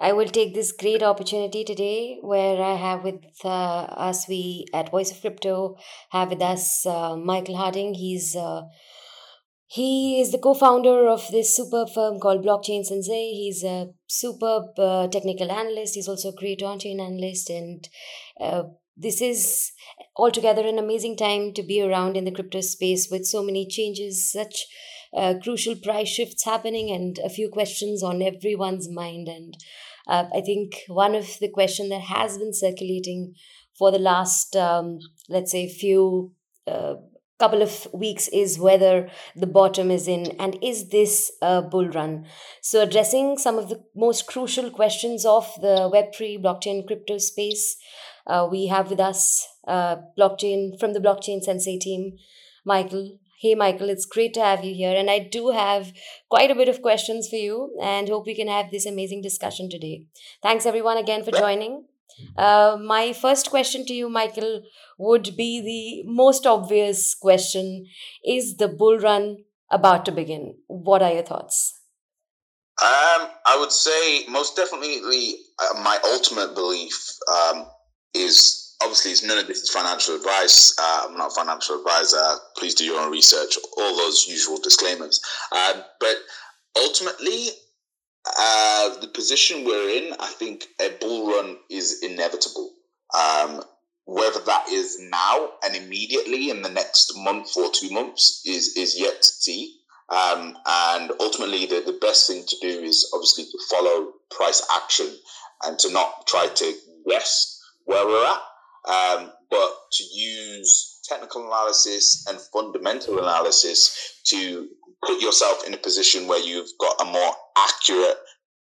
I will take this great opportunity today where I have with uh, us, we at Voice of Crypto have with us uh, Michael Harding. He's uh, he is the co-founder of this superb firm called Blockchain Sensei. He's a superb uh, technical analyst. He's also a great on-chain analyst, and uh, this is altogether an amazing time to be around in the crypto space with so many changes, such uh, crucial price shifts happening, and a few questions on everyone's mind. And uh, I think one of the question that has been circulating for the last, um, let's say, few uh, couple of weeks is whether the bottom is in and is this a bull run? So addressing some of the most crucial questions of the web3 blockchain crypto space uh, we have with us uh, blockchain from the blockchain sensei team michael Hey, Michael, it's great to have you here. And I do have quite a bit of questions for you and hope we can have this amazing discussion today. Thanks, everyone, again for joining. Uh, my first question to you, Michael, would be the most obvious question Is the bull run about to begin? What are your thoughts? Um, I would say most definitely uh, my ultimate belief um, is obviously it's none of this is financial advice. Uh, I'm not a financial advisor. Please do your own research. All those usual disclaimers. Um, but ultimately, uh, the position we're in, I think a bull run is inevitable. Um, whether that is now and immediately in the next month or two months is is yet to see. Um, and ultimately, the, the best thing to do is obviously to follow price action and to not try to guess where we're at um, but to use technical analysis and fundamental analysis to put yourself in a position where you've got a more accurate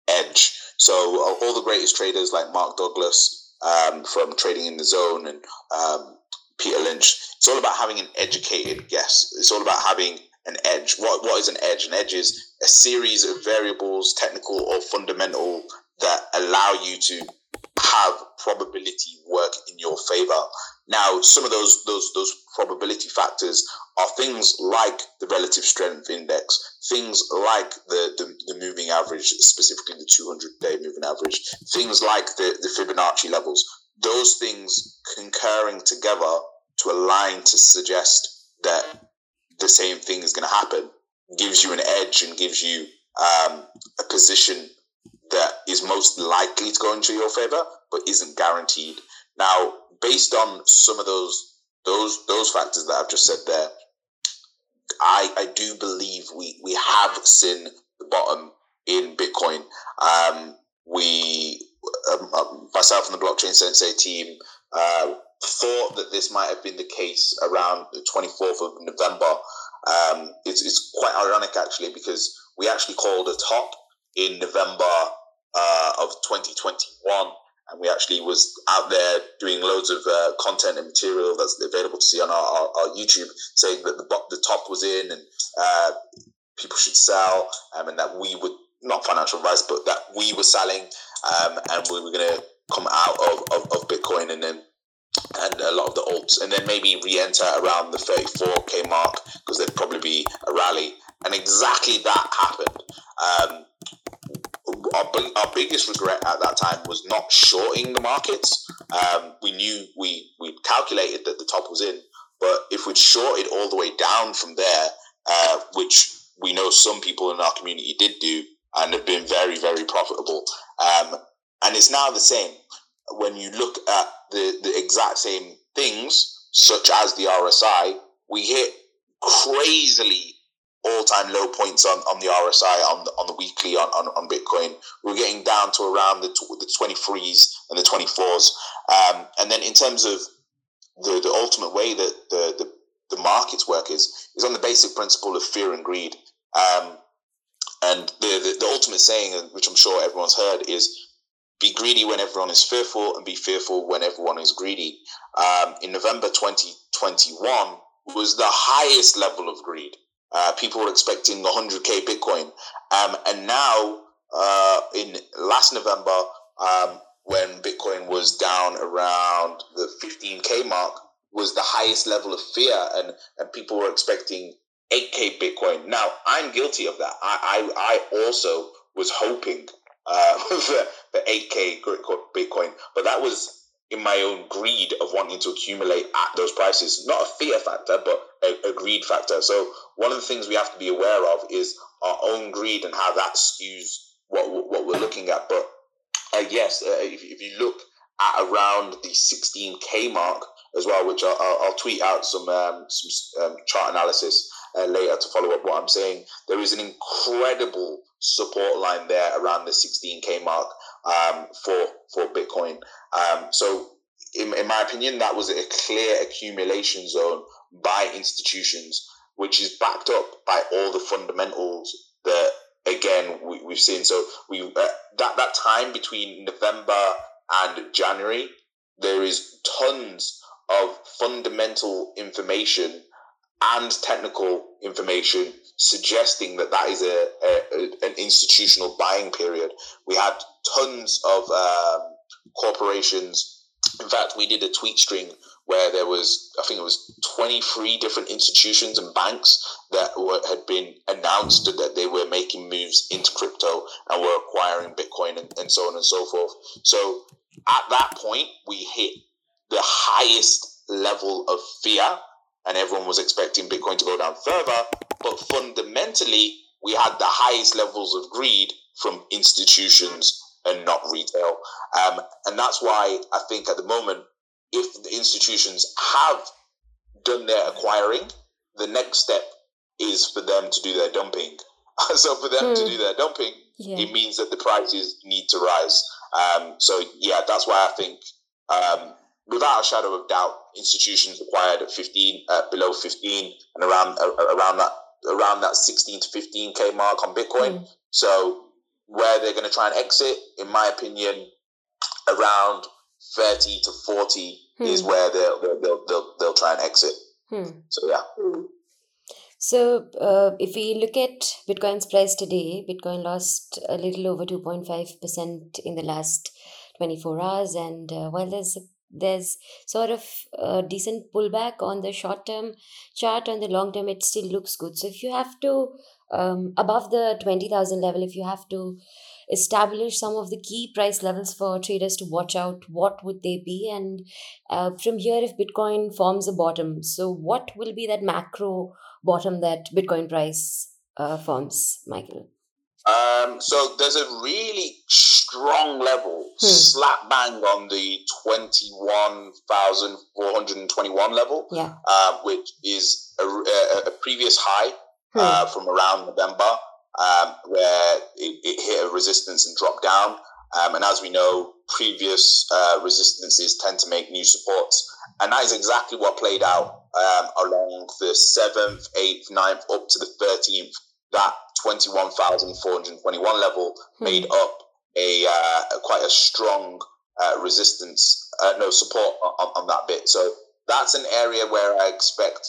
edge. So uh, all the greatest traders like Mark Douglas um, from Trading in the Zone and um, Peter Lynch, it's all about having an educated guess. It's all about having an edge. What what is an edge? An edge is a series of variables, technical or fundamental, that allow you to have probability work in your favor. Now, some of those those those probability factors are things like the relative strength index, things like the, the, the moving average, specifically the 200 day moving average, things like the, the Fibonacci levels. Those things concurring together to align to suggest that the same thing is going to happen gives you an edge and gives you um, a position that is most likely to go into your favor, but isn't guaranteed. Now, based on some of those those those factors that I've just said there, I I do believe we we have seen the bottom in Bitcoin. Um, we um, um myself and the blockchain sensei team uh, thought that this might have been the case around the 24th of November. Um, it's, it's quite ironic actually because we actually called a top in November uh, of 2021 and we actually was out there doing loads of uh, content and material that's available to see on our, our, our YouTube, saying that the the top was in and uh, people should sell, um, and that we would not financial advice, but that we were selling, um, and we were going to come out of, of, of, Bitcoin and then and a lot of the alts, and then maybe re-enter around the 34k mark because there'd probably be a rally, and exactly that happened. Um, our, our biggest regret at that time was not shorting the markets. Um, we knew we we calculated that the top was in, but if we'd shorted all the way down from there, uh, which we know some people in our community did do and have been very very profitable, um, and it's now the same. When you look at the the exact same things, such as the RSI, we hit crazily all time low points on, on the RSI on the, on the weekly on, on, on Bitcoin. We're getting down to around the the 23s and the 24s. Um, and then in terms of the, the ultimate way that the, the, the markets work is, is on the basic principle of fear and greed. Um, and the, the, the ultimate saying, which I'm sure everyone's heard, is be greedy when everyone is fearful and be fearful when everyone is greedy. Um, in November 2021 was the highest level of greed. Uh, people were expecting 100k Bitcoin, um, and now uh, in last November, um, when Bitcoin was down around the 15k mark, was the highest level of fear, and and people were expecting 8k Bitcoin. Now I'm guilty of that. I I, I also was hoping uh, for, for 8K Bitcoin. But that was in my own greed of wanting to accumulate at those prices. Not a fear factor, but a, a, greed factor. So one of the things we have to be aware of is our own greed and how that skews what what we're looking at. But uh, yes, uh, if, if you look at around the 16k mark as well, which I'll, I'll tweet out some um, some um, chart analysis uh, later to follow up what I'm saying. There is an incredible support line there around the 16k mark um, for for Bitcoin. Um, so, in, in my opinion, that was a clear accumulation zone by institutions, which is backed up by all the fundamentals that again we, we've seen. So we uh, that that time between November and January, there is tons of fundamental information and technical information suggesting that that is a, a, an institutional buying period. We had tons of um, corporations. In fact, we did a tweet string where there was, I think it was 23 different institutions and banks that were, had been announced that they were making moves into crypto and were acquiring Bitcoin and, and so on and so forth. So at that point, we hit the highest level of fear and everyone was expecting Bitcoin to go down further. But fundamentally, we had the highest levels of greed from institutions and not retail. Um, and that's why I think at the moment, if the institutions have done their acquiring, the next step is for them to do their dumping. so for them mm. to hmm. do their dumping, yeah. it means that the prices need to rise. Um, so yeah, that's why I think um, without a shadow of doubt, institutions acquired at 15, uh, below 15, and around uh, around that around that 16 to 15k mark on Bitcoin. Mm. So where they're going to try and exit, in my opinion, around 30 to 40 mm. is where they'll, they'll, they'll, they'll, try and exit. Mm. So yeah. So, uh, if we look at Bitcoin's price today, Bitcoin lost a little over 2.5% in the last 24 hours. And uh, while there's there's sort of a decent pullback on the short term chart on the long term it still looks good. So if you have to um, above the 20000 level if you have to establish some of the key price levels for traders to watch out what would they be? And uh, from here if bitcoin forms a bottom so what will be that macro bottom that bitcoin price uh, forms michael um, so there's a really strong level, hmm. slap bang on the 21,421 level, yeah. uh, which is a, a, a previous high hmm. uh, from around November, um, where it, it, hit a resistance and dropped down. Um, and as we know, previous uh, resistances tend to make new supports. And that is exactly what played out um, along the 7th, 8th, 9th, up to the 13th. That 21,421 level hmm. made up a, uh, quite a strong uh, resistance, uh, no support on, on, that bit. So that's an area where I expect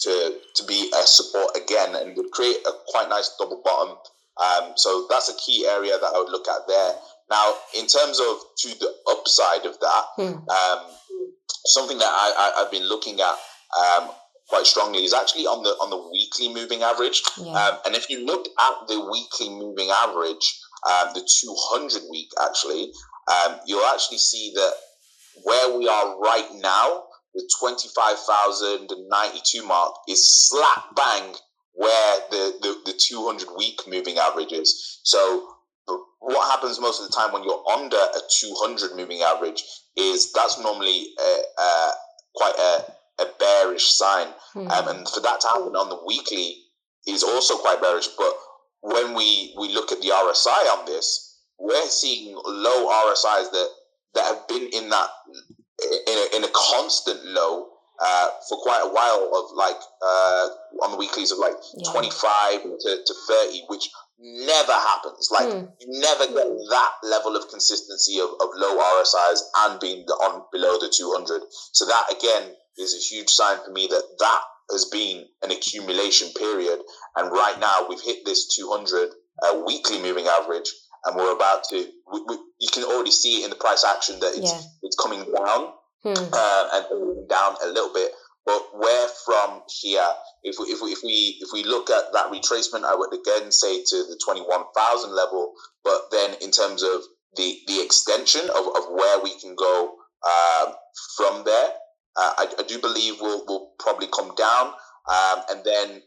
to to be a support again and would create a quite nice double bottom. Um, so that's a key area that I would look at there. Now, in terms of to the upside of that, hmm. um, something that I, I, have been looking at um, quite strongly is actually on the on the weekly moving average. Yeah. Um, and if you look at the weekly moving average, um, the 200 week actually, um, you'll actually see that where we are right now, the 25,092 mark is slap bang where the, the, the 200 week moving average is. So what happens most of the time when you're under a 200 moving average is that's normally a, a, quite a a bearish sign. Mm. Um, and for that to happen on the weekly is also quite bearish. But when we, we look at the RSI on this, we're seeing low RSIs that, that have been in that in a, in a constant low uh, for quite a while of like uh, on the weeklies of like yeah. 25 to, to 30 which never happens like mm. you never get that level of consistency of, of low rsis and being on below the 200 so that again is a huge sign for me that that has been an accumulation period. And right now we've hit this 200 uh, weekly moving average, and we're about to. We, we, you can already see in the price action that it's, yeah. it's coming down hmm. uh, and down a little bit. But where from here, if we, if we if we if we look at that retracement, I would again say to the twenty one thousand level. But then in terms of the the extension of, of where we can go uh, from there, uh, I, I, do believe we'll will probably come down, um, and then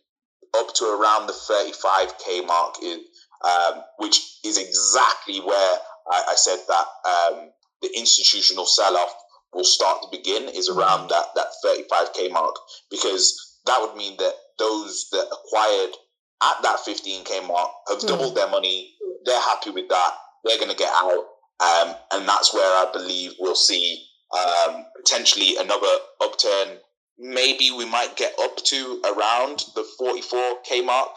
up to around the thirty five k mark is um, which is exactly where I, I said that um, the institutional sell off will start to begin is mm-hmm. around that that 35k mark because that would mean that those that acquired at that 15k mark have mm. doubled their money they're happy with that they're going to get out um, and that's where i believe we'll see um, potentially another upturn maybe we might get up to around the 44k mark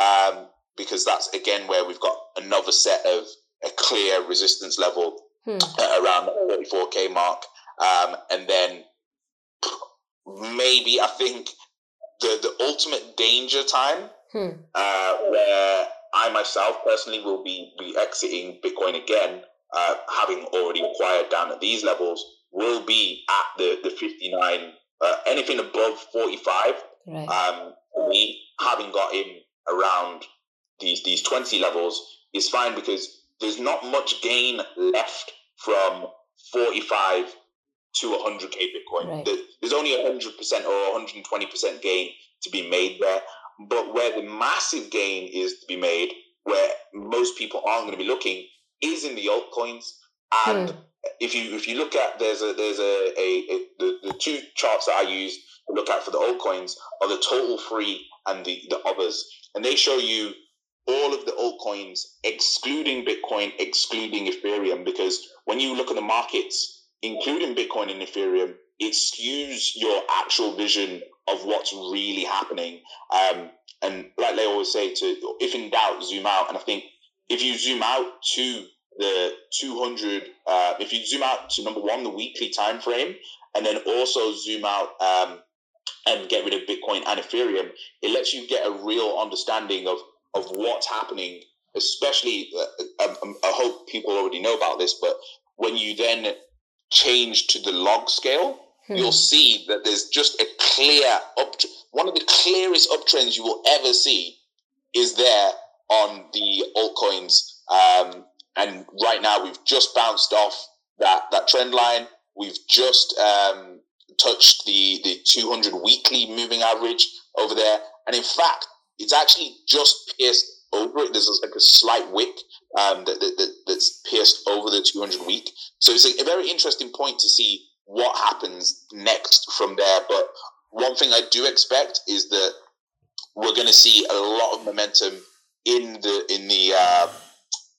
um, because that's again where we've got another set of a clear resistance level hmm. around the 44k mark um, and then maybe I think the the ultimate danger time hmm. uh, where I myself personally will be be exiting Bitcoin again, uh, having already acquired down at these levels, will be at the the fifty nine. Uh, anything above forty five, right. um, me having got in around these these twenty levels is fine because there's not much gain left from forty five to 100k Bitcoin. Right. There's only 100% or 120% gain to be made there. But where the massive gain is to be made, where most people aren't going to be looking, is in the altcoins. And hmm. If you if you look at there's a there's a, a, a, the, the two charts that I use to look at for the altcoins are the total free and the, the others. And they show you all of the altcoins excluding Bitcoin, excluding Ethereum, because when you look at the markets, including Bitcoin and Ethereum, it skews your actual vision of what's really happening. Um, and like they always say, to if in doubt, zoom out. And I think if you zoom out to the 200, uh, if you zoom out to number one, the weekly time frame, and then also zoom out um, and get rid of Bitcoin and Ethereum, it lets you get a real understanding of of what's happening. Especially, uh, I, I hope people already know about this, but when you then change to the log scale, hmm. you'll see that there's just a clear up. One of the clearest uptrends you will ever see is there on the altcoins. Um, and right now, we've just bounced off that that trend line. We've just um, touched the the 200 weekly moving average over there, and in fact, it's actually just pierced over it. There's like a slight wick um, that, that, that's pierced over the 200 week. So it's a, very interesting point to see what happens next from there. But one thing I do expect is that we're going to see a lot of momentum in the in the uh,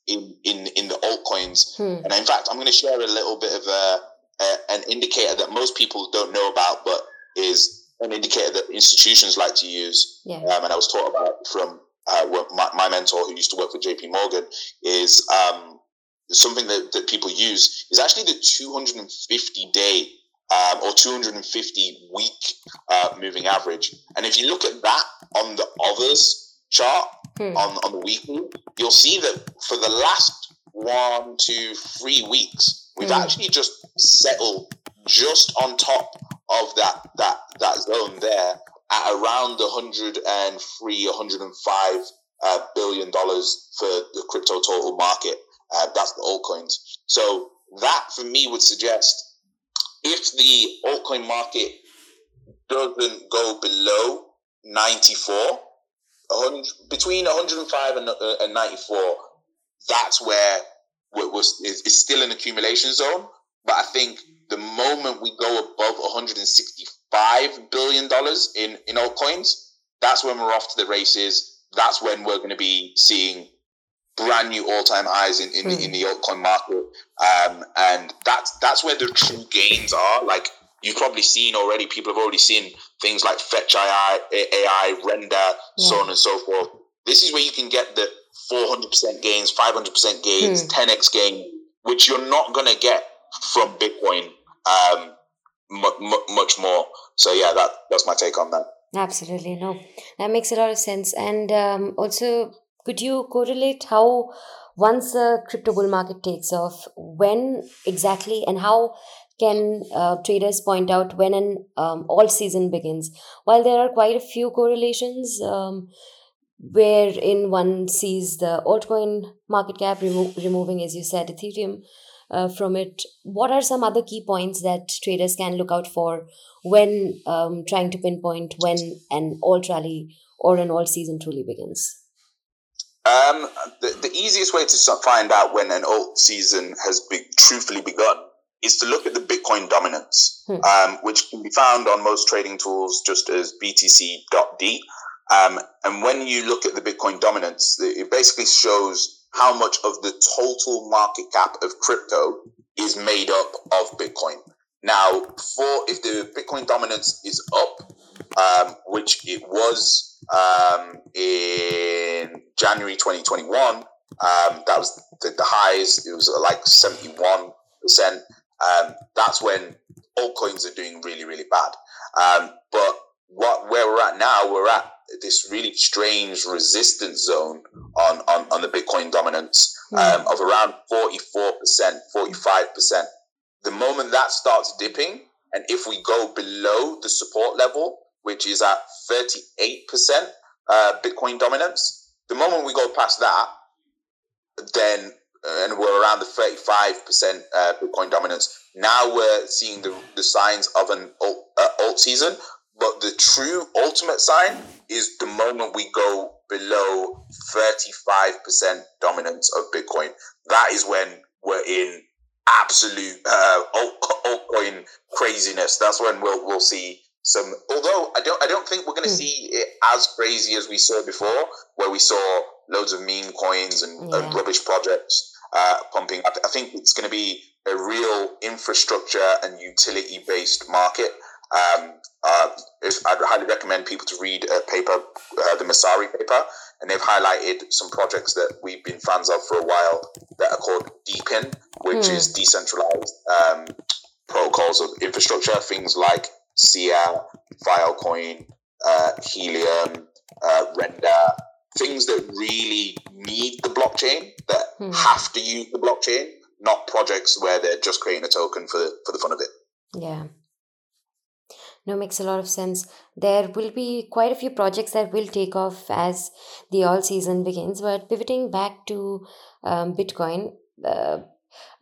in in in the altcoins. Hmm. And in fact, I'm going to share a little bit of a, a, an indicator that most people don't know about, but is an indicator that institutions like to use. Yeah. Um, and I was taught about from uh, my, my, mentor who used to work for JP Morgan is um, something that, that people use is actually the 250 day um, or 250 week uh, moving average. And if you look at that on the others chart hmm. on, on the weekly, you'll see that for the last one, two, three weeks, we've hmm. actually just settled just on top of that that that zone there at around the 103, 105 uh, billion dollars for the crypto total market. Uh, that's the altcoins. So that for me would suggest if the altcoin market doesn't go below 94, 100, between 105 and, uh, and 94, that's where it was it's still an accumulation zone. But I think the moment we go above 165 billion dollars in in altcoins, that's when we're off to the races. That's when we're going to be seeing brand new all time highs in in, mm. the, in the altcoin market, um, and that's that's where the true gains are. Like you've probably seen already, people have already seen things like Fetch AI, AI Render, yeah. so on and so forth. This is where you can get the 400% gains, 500% gains, mm. 10x gain, which you're not going to get from Bitcoin. Um, much more. So yeah, that that's my take on that. Absolutely, no, that makes a lot of sense. And um, also, could you correlate how once the crypto bull market takes off, when exactly and how can uh, traders point out when an um, alt season begins? While there are quite a few correlations, um, wherein one sees the altcoin market cap remo- removing, as you said, Ethereum uh, from it. What are some other key points that traders can look out for when um, trying to pinpoint when an alt rally or an alt season truly begins? Um, the, the easiest way to find out when an alt season has be, truthfully begun is to look at the Bitcoin dominance, hmm. um, which can be found on most trading tools just as BTC.D. Um, and when you look at the Bitcoin dominance, it basically shows how much of the total market cap of crypto is made up of Bitcoin. Now, for if the Bitcoin dominance is up, um, which it was um, in January 2021, um, that was the, the highs. It was like 71 percent. Um, that's when altcoins are doing really, really bad. Um, but what where we're at now, we're at this really strange resistance zone on, on, on the Bitcoin dominance hmm. um, of around 44%, 45%. The moment that starts dipping, and if we go below the support level, which is at 38% uh, Bitcoin dominance, the moment we go past that, then and we're around the 35% uh, Bitcoin dominance. Now we're seeing the, the signs of an alt, uh, alt season but the true ultimate sign is the moment we go below 35% dominance of Bitcoin. That is when we're in absolute uh, altcoin craziness. That's when we'll we'll see some. Although I don't I don't think we're going to mm. see it as crazy as we saw before, where we saw loads of meme coins and, yeah. and rubbish projects uh, pumping. I, I think it's going to be a real infrastructure and utility based market. Um, uh, I'd highly recommend people to read a paper, uh, the Messari paper, and they've highlighted some projects that we've been fans of for a while that are called DePIN, which mm. is decentralized um, protocols of infrastructure, things like Sia, Filecoin, uh, Helium, uh, Render, things that really need the blockchain, that mm. have to use the blockchain, not projects where they're just creating a token for, for the fun of it. Yeah. No, makes a lot of sense. There will be quite a few projects that will take off as the alt season begins. But pivoting back to um, Bitcoin, uh,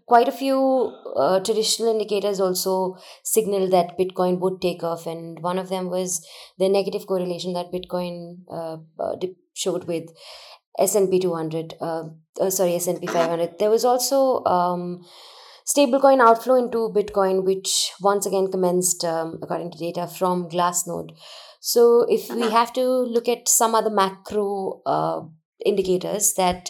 quite a few uh, traditional indicators also signal that Bitcoin would take off, and one of them was the negative correlation that Bitcoin uh, uh showed with S&P 200. Uh, uh, sorry, S&P 500. There was also um, Stablecoin outflow into Bitcoin, which once again commenced, um, according to data from Glassnode. So, if we uh-huh. have to look at some other macro uh, indicators that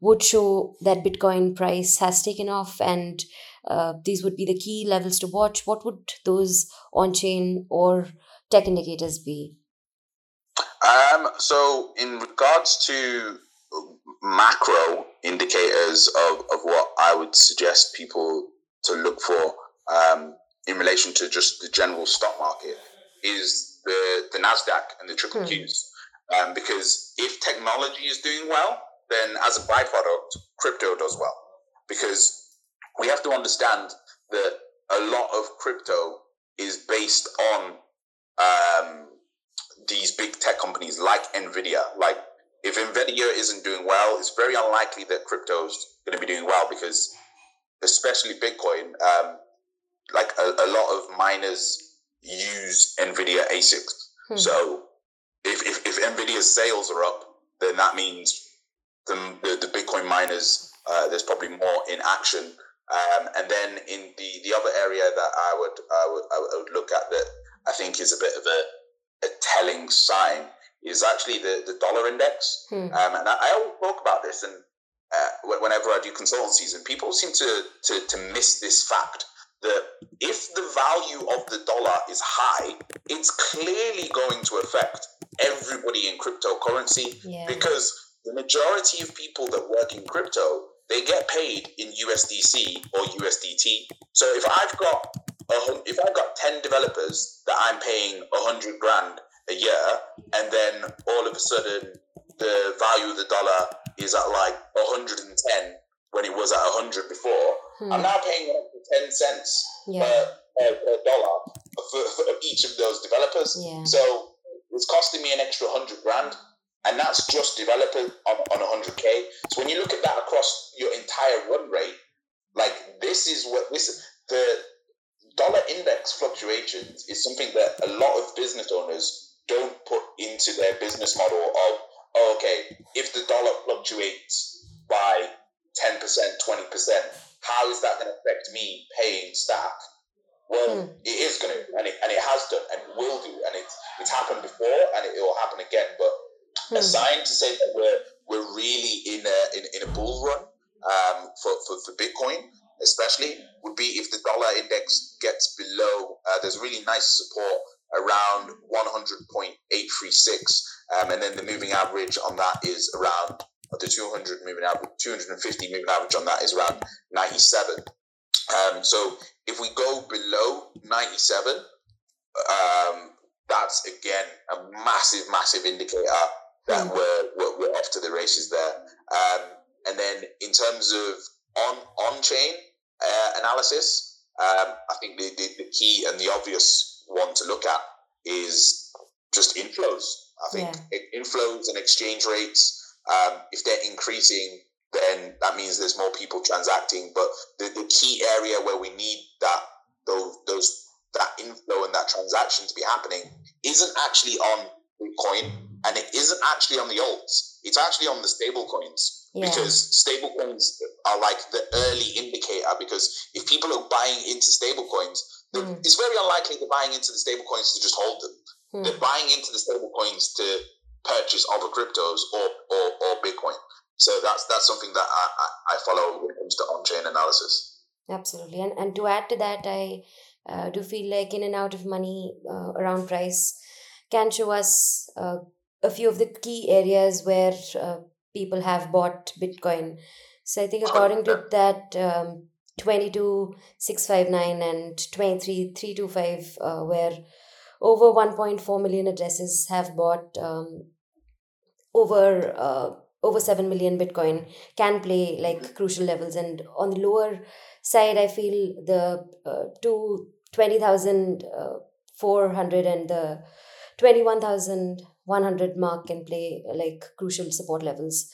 would show that Bitcoin price has taken off, and uh, these would be the key levels to watch, what would those on chain or tech indicators be? Um, so, in regards to macro indicators of, of what I would suggest people to look for um, in relation to just the general stock market is the, the NASDAQ and the triple hmm. Qs. Um, because if technology is doing well, then as a byproduct, crypto does well. Because we have to understand that a lot of crypto is based on um, these big tech companies like Nvidia, like if Nvidia isn't doing well, it's very unlikely that crypto is going to be doing well because, especially Bitcoin, um, like a, a, lot of miners use Nvidia ASICs. Hmm. So if, if, if Nvidia's sales are up, then that means the, the, the Bitcoin miners, uh, there's probably more in action. Um, and then in the, the other area that I would, I would I would look at that I think is a bit of a, a telling sign is actually the, the dollar index. Hmm. Um, and I, I, always talk about this, and uh, whenever I do consultancies, and people seem to, to, to miss this fact that if the value of the dollar is high, it's clearly going to affect everybody in cryptocurrency yeah. because the majority of people that work in crypto they get paid in USDC or USDT. So if I've got a, if I've got ten developers that I'm paying a hundred grand a year, and then all of a sudden the value of the dollar is at like 110 when it was at 100 before, Hmm. I'm now paying 10 cents yeah. per, per, per, dollar for, for, each of those developers. Yeah. So it's costing me an extra 100 grand. And that's just developer on, on 100K. So when you look at that across your entire run rate, like this is what this the dollar index fluctuations is something that a lot of business owners don't put into their business model of oh, okay, if the dollar fluctuates by 10%, 20%, how is that going to affect me paying staff? Well, hmm. it is going to, and it, and it has done, and it will do, and it's it's happened before, and it, will happen again. But hmm. a sign to say that we're we're really in a in, in a bull run um, for, for for Bitcoin, especially, would be if the dollar index gets below. Uh, there's really nice support around 100.836, um, and then the moving average on that is around the 200 moving average, 250 moving average on that is around 97. Um, so if we go below 97, um, that's again a massive, massive indicator that mm. we're, we're, we're off to the races there. Um, and then in terms of on on chain uh, analysis, um, I think the, the, the key and the obvious one to look at is just inflows. I think yeah. inflows and exchange rates. Um, if they're increasing, then that means there's more people transacting. But the, the key area where we need that those, those that inflow and that transaction to be happening isn't actually on Bitcoin and it isn't actually on the alts. It's actually on the stable coins yeah. because stable coins are like the early indicator. Because if people are buying into stable coins, mm. it's very unlikely they're buying into the stable coins to just hold them. Mm. They're buying into the stable coins to purchase other cryptos or, or, or Bitcoin. So that's that's something that I, I, I follow when it comes to on chain analysis. Absolutely, and and to add to that, I uh, do feel like in and out of money uh, around price can show us uh, a few of the key areas where uh, people have bought Bitcoin. So I think according to that, um, 22659 and 23325 uh, where over 1.4 million addresses have bought um, over uh, over 7 million bitcoin can play like crucial levels. And on the lower side i feel the uh, two 20000 uh, 400 and the 21100 mark can play like crucial support levels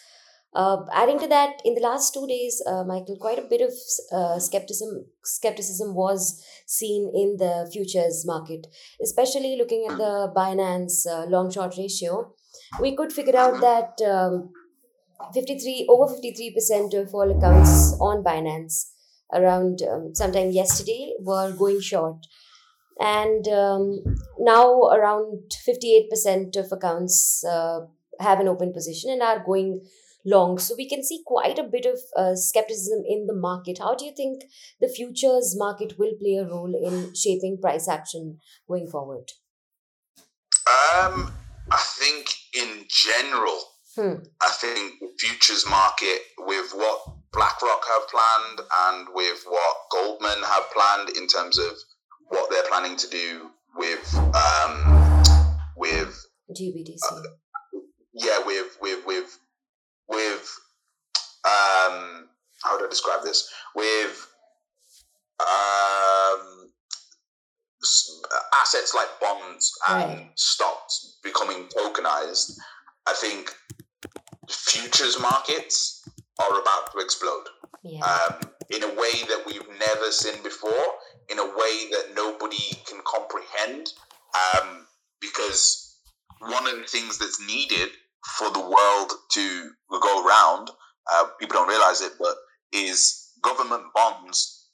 uh, adding to that, in the last two days, uh, Michael, quite a bit of uh, skepticism skepticism was seen in the futures market, especially looking at the Binance uh, long short ratio. We could figure out that um, 53 over 53% of all accounts on Binance around um, sometime yesterday were going short. And um, now around 58% of accounts uh, have an open position and are going long. So we can see quite a bit of uh, skepticism in the market. How do you think the futures market will play a role in shaping price action going forward? Um, I think in general, hmm. I think the futures market with what BlackRock have planned and with what Goldman have planned in terms of what they're planning to do with um, with GBTC. Uh, yeah, with with with with um, how would I describe this? With um, assets like bonds and right. stocks becoming tokenized, I think futures markets are about to explode. Yeah. Um, in a way that we've never seen before, in a way that nobody can comprehend. Um, because one of the things that's needed for the world to go around, uh, people don't realize it, but is government bonds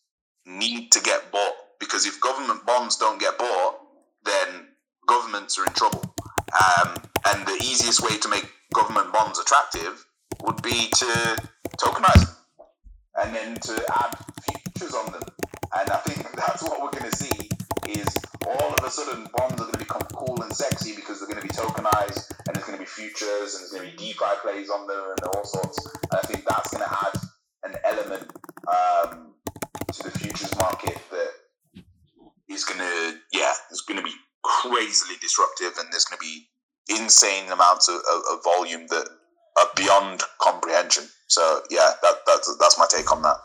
need to get bought because if government bonds don't get bought, then governments are in trouble. Um, and the easiest way to make government bonds attractive would be to tokenize them and then to add futures on them. And I think that's what we're going to see is all of a sudden bonds are going to become cool and sexy because they're going to be tokenized and there's going to be futures and there's going to be DeFi plays on them and all sorts. And I think that's going to add an element um, to the futures market that is going to, yeah, it's going to be crazily disruptive and there's going to be insane amounts of, of, of volume that are beyond comprehension. So yeah, that, that's that's my take on that.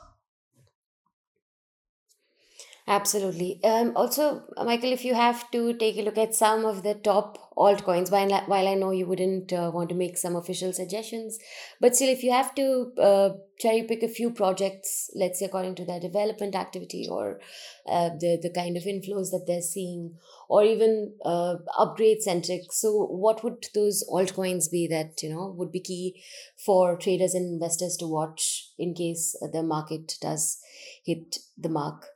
Absolutely. Um, also, Michael, if you have to take a look at some of the top altcoins, while while I know you wouldn't uh, want to make some official suggestions, but still, if you have to uh, cherry pick a few projects, let's say according to their development activity or uh, the the kind of inflows that they're seeing, or even uh, upgrade centric, so what would those altcoins be that you know would be key for traders and investors to watch in case the market does hit the mark?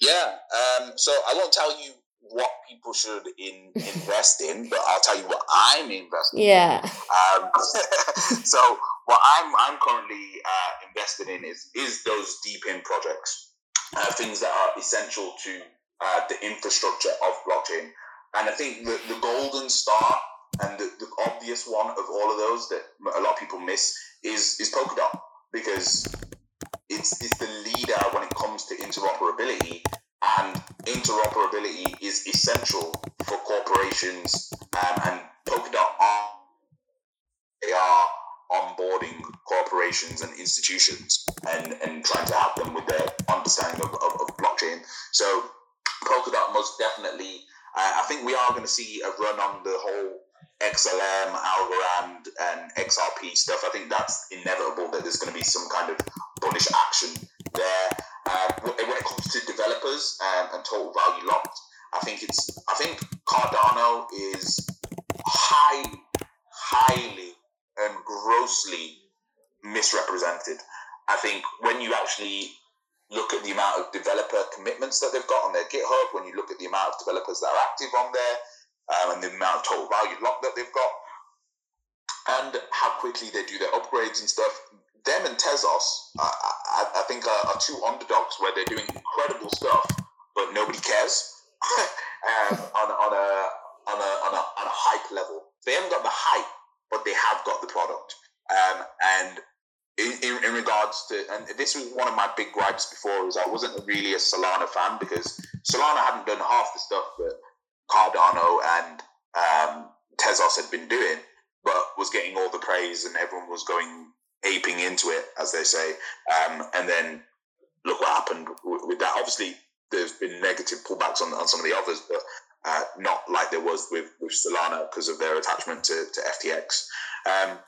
Yeah. Um, so I won't tell you what people should in, invest in, but I'll tell you what I'm investing yeah. in. Um, so what I'm I'm currently uh, invested in is is those DePIN projects, uh, things that are essential to uh, the infrastructure of blockchain. And I think the, the golden star and the, the obvious one of all of those that a lot of people miss is is Polkadot because it's, it's the leader when it comes to interoperability, and interoperability is essential for corporations. Um, and Polkadot are they are onboarding corporations and institutions and, and trying to help them with their understanding of, of, of blockchain. So Polkadot most definitely, uh, I think we are going to see a run on the whole XLM, Algorand, and XRP stuff. I think that's inevitable that there's going to be some kind of bullish action there. Uh, when it comes to developers um, and total value locked, I think it's I think Cardano is high, highly and grossly misrepresented. I think when you actually look at the amount of developer commitments that they've got on their GitHub, when you look at the amount of developers that are active on there, um, and the amount of total value locked that they've got, and how quickly they do their upgrades and stuff. Them and Tezos, I, I, think, are, are, two underdogs where they're doing incredible stuff, but nobody cares um, on, on, a, on, a, on, a, on a hype level. They haven't got the hype, but they have got the product. Um, and in, in, in, regards to, and this was one of my big gripes before, was I wasn't really a Solana fan because Solana hadn't done half the stuff that Cardano and um, Tezos had been doing, but was getting all the praise and everyone was going aping into it, as they say. Um, and then look what happened with that. Obviously, there's been negative pullbacks on, on some of the others, but uh, not like there was with, with Solana because of their attachment to, to FTX. Um,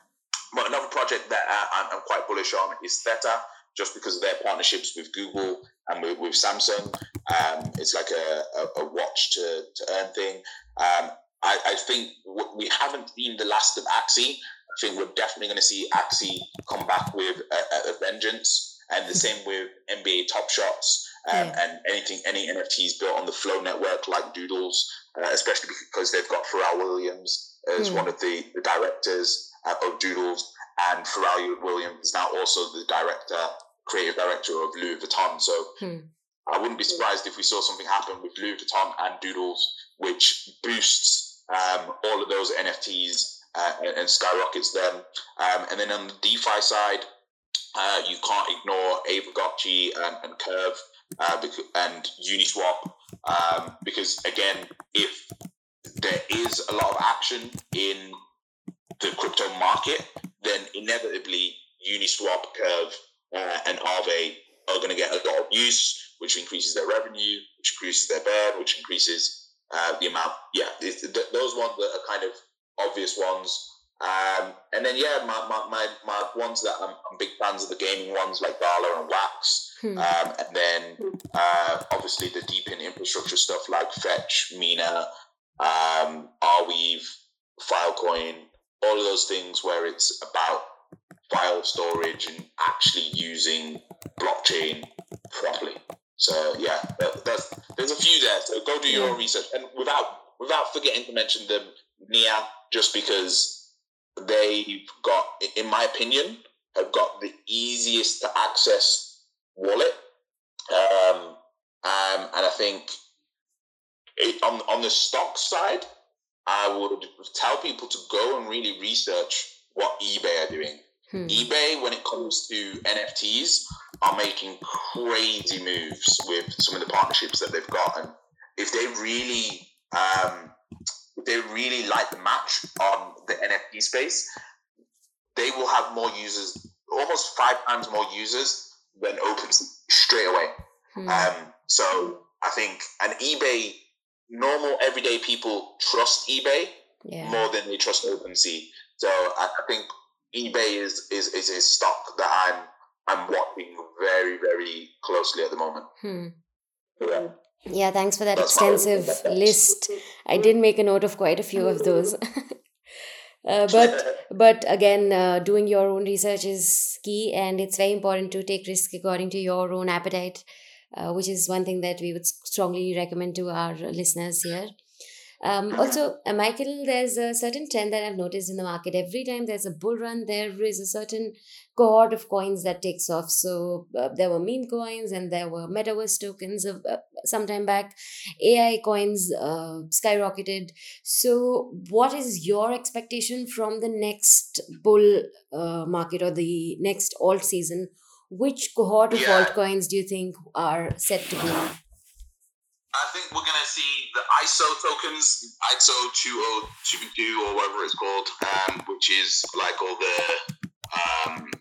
but another project that uh, I'm, I'm, quite bullish on is Theta, just because of their partnerships with Google and with, with Samsung. Um, it's like a, a, a, watch to, to earn thing. Um, I, I, think we haven't seen the last of Axie. I think we're definitely going to see Axie come back with a, a vengeance, and the same with NBA Top Shots um, yeah. and anything, any NFTs built on the Flow network like Doodles, uh, especially because they've got Pharrell Williams as mm. one of the, the directors uh, of Doodles, and Pharrell Williams is now also the director, creative director of Louis Vuitton. So. Mm I wouldn't be surprised if we saw something happen with Louis Vuitton and Doodles, which boosts um, all of those NFTs uh, and, skyrockets them. Um, and then on the DeFi side, uh, you can't ignore Aavegotchi and, and Curve uh, and Uniswap um, because, again, if there is a lot of action in the crypto market, then inevitably Uniswap, Curve, uh, and Aave are going to get a lot of use which increases their revenue, which increases their burn, which increases uh, the amount. Yeah, th- those ones that are kind of obvious ones. Um, and then yeah, my, my, my, my ones that I'm, I'm, big fans of the gaming ones like Gala and Wax, hmm. um, and then uh, obviously the DePIN infrastructure stuff like Fetch, Mina, um, Arweave, Filecoin, all of those things where it's about file storage and actually using blockchain properly. So yeah, there's there's a few there. So go do your own research, and without without forgetting to mention them, NEAR, just because they've got, in my opinion, have got the easiest to access wallet, um, um, and I think it, on on the stock side, I would tell people to go and really research what eBay are doing. Hmm. eBay, when it comes to NFTs, are making crazy moves with some of the partnerships that they've got, and if they really, um, they really like the match on the NFT space, they will have more users, almost five times more users than OpenSea straight away. Hmm. Um, so I think, an eBay, normal everyday people trust eBay Yeah. more than they trust OpenSea. So I, I think eBay is, is is a stock that I'm I'm watching very very closely at the moment. Hmm. Yeah. Yeah, thanks for that extensive list. I did make a note of quite a few of those. uh, but but again, uh, doing your own research is key, and it's very important to take risk according to your own appetite, uh, which is one thing that we would strongly recommend to our listeners here. Um, also, Michael, there's a certain trend that I've noticed in the market. Every time there's a bull run, there is a certain cohort of coins that takes off. So uh, there were meme coins and there were metaverse tokens of uh, some time back. AI coins uh, skyrocketed. So, what is your expectation from the next bull uh, market or the next alt season? Which cohort of Yeah. altcoins do you think are set to boom? I think we're gonna see the ISO tokens, ISO two oh two two or whatever it's called, um, which is like all the um,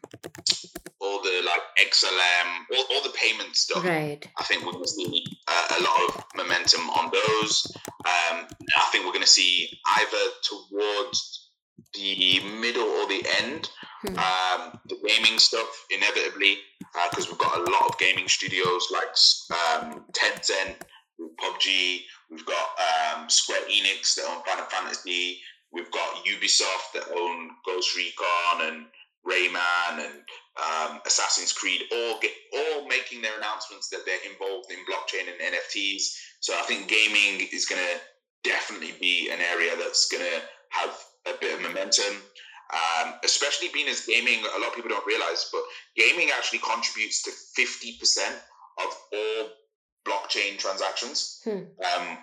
all the like XLM, all, all the payment stuff. Right. I think we're going to see uh, a lot of momentum on those. Um, I think we're going to see either towards the middle or the end Hmm. um, the gaming stuff inevitably because we've got a lot of gaming studios like um, Tencent, PUBG, we've got um, Square Enix that own Final Fantasy, we've got Ubisoft that own Ghost Recon and Rayman and um, Assassin's Creed, all get all making their announcements that they're involved in blockchain and NFTs. So I think gaming is going to definitely be an area that's going to have a bit of momentum. Um, especially being as gaming, a lot of people don't realize, but gaming actually contributes to 50% of all blockchain transactions, Hmm. um,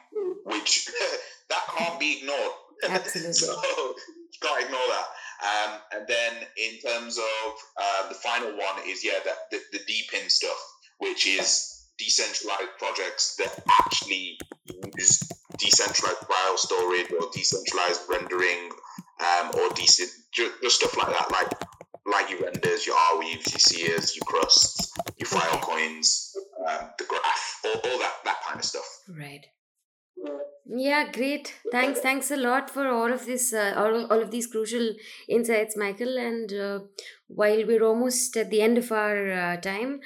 which that can't be ignored. Absolutely. so you can't ignore that. Um, and then in terms of uh, the final one is yeah, that the, the DePIN stuff, which is decentralized projects that actually use decentralized file storage or decentralized rendering um, or decent just, just stuff like that, like like your renders, your Arweaves, your Sias, your crusts, your Filecoins, um, the graph, all, all that that kind of stuff. Right. Yeah, great. Thanks, thanks a lot for all of this, uh, all, all of these crucial insights, Michael. And uh, while we're almost at the end of our uh, time,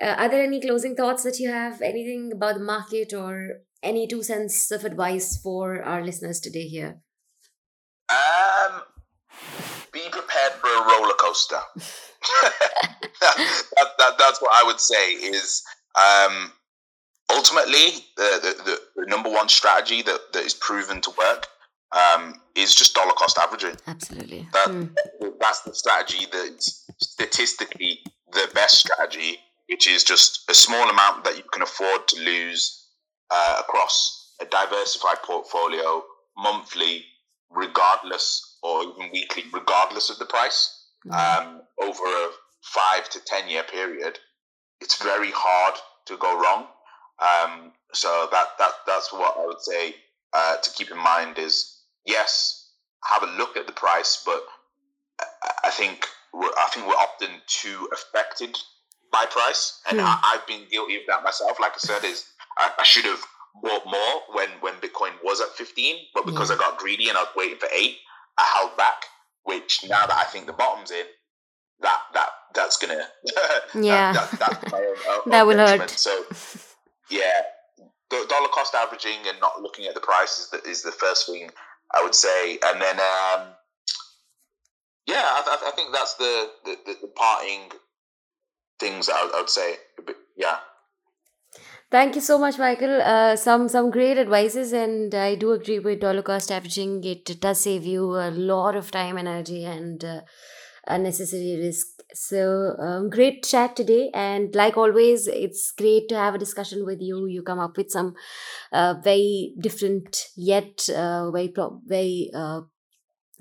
uh, are there any closing thoughts that you have? Anything about the market or any two cents of advice for our listeners today here? Um, be prepared for a roller coaster. that, that, that's what I would say. Is um, ultimately the, the, the, number one strategy that, that is proven to work um, is just dollar cost averaging. Absolutely. That Hmm. that's the strategy that's statistically the best strategy, which is just a small amount that you can afford to lose uh, across a diversified portfolio monthly, regardless, or even weekly, regardless of the price. Hmm. Um, over a five to ten year period, it's very hard to go wrong. Um, so that that that's what I would say uh, to keep in mind is yes, have a look at the price, but I- I think we're, I think we're often too affected by price, and Hmm. I, I've been guilty of that myself. Like I said, is I, I should have bought more when when Bitcoin was at fifteen, but because Yeah. I got greedy and I was waiting for eight, I held back. Which now that I think the bottom's in, that that that's gonna Yeah. that, that, that's my own, own That will hurt. So yeah, dollar cost averaging and not looking at the price is the, is the first thing I would say, and then um, yeah, I, I- I think that's the the, the, the parting things I would, I would say. But, yeah, Thank you so much, Michael. Uh, some some great advices, and I do agree with dollar cost averaging. It does save you a lot of time, energy, and uh, unnecessary risk. So um, great chat today, and like always, it's great to have a discussion with you. You come up with some uh, very different yet uh, very pro- very uh,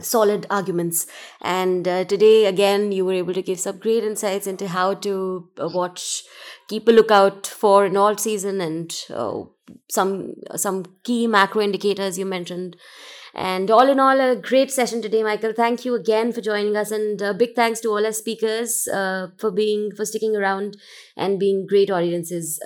solid arguments. And uh, today, again, you were able to give some great insights into how to uh, watch, keep a lookout for an alt season, and uh, some some key macro indicators you mentioned. And all in all, a great session today, Michael. Thank you again for joining us, and uh, big thanks to all our speakers uh, for being for sticking around and being great audiences.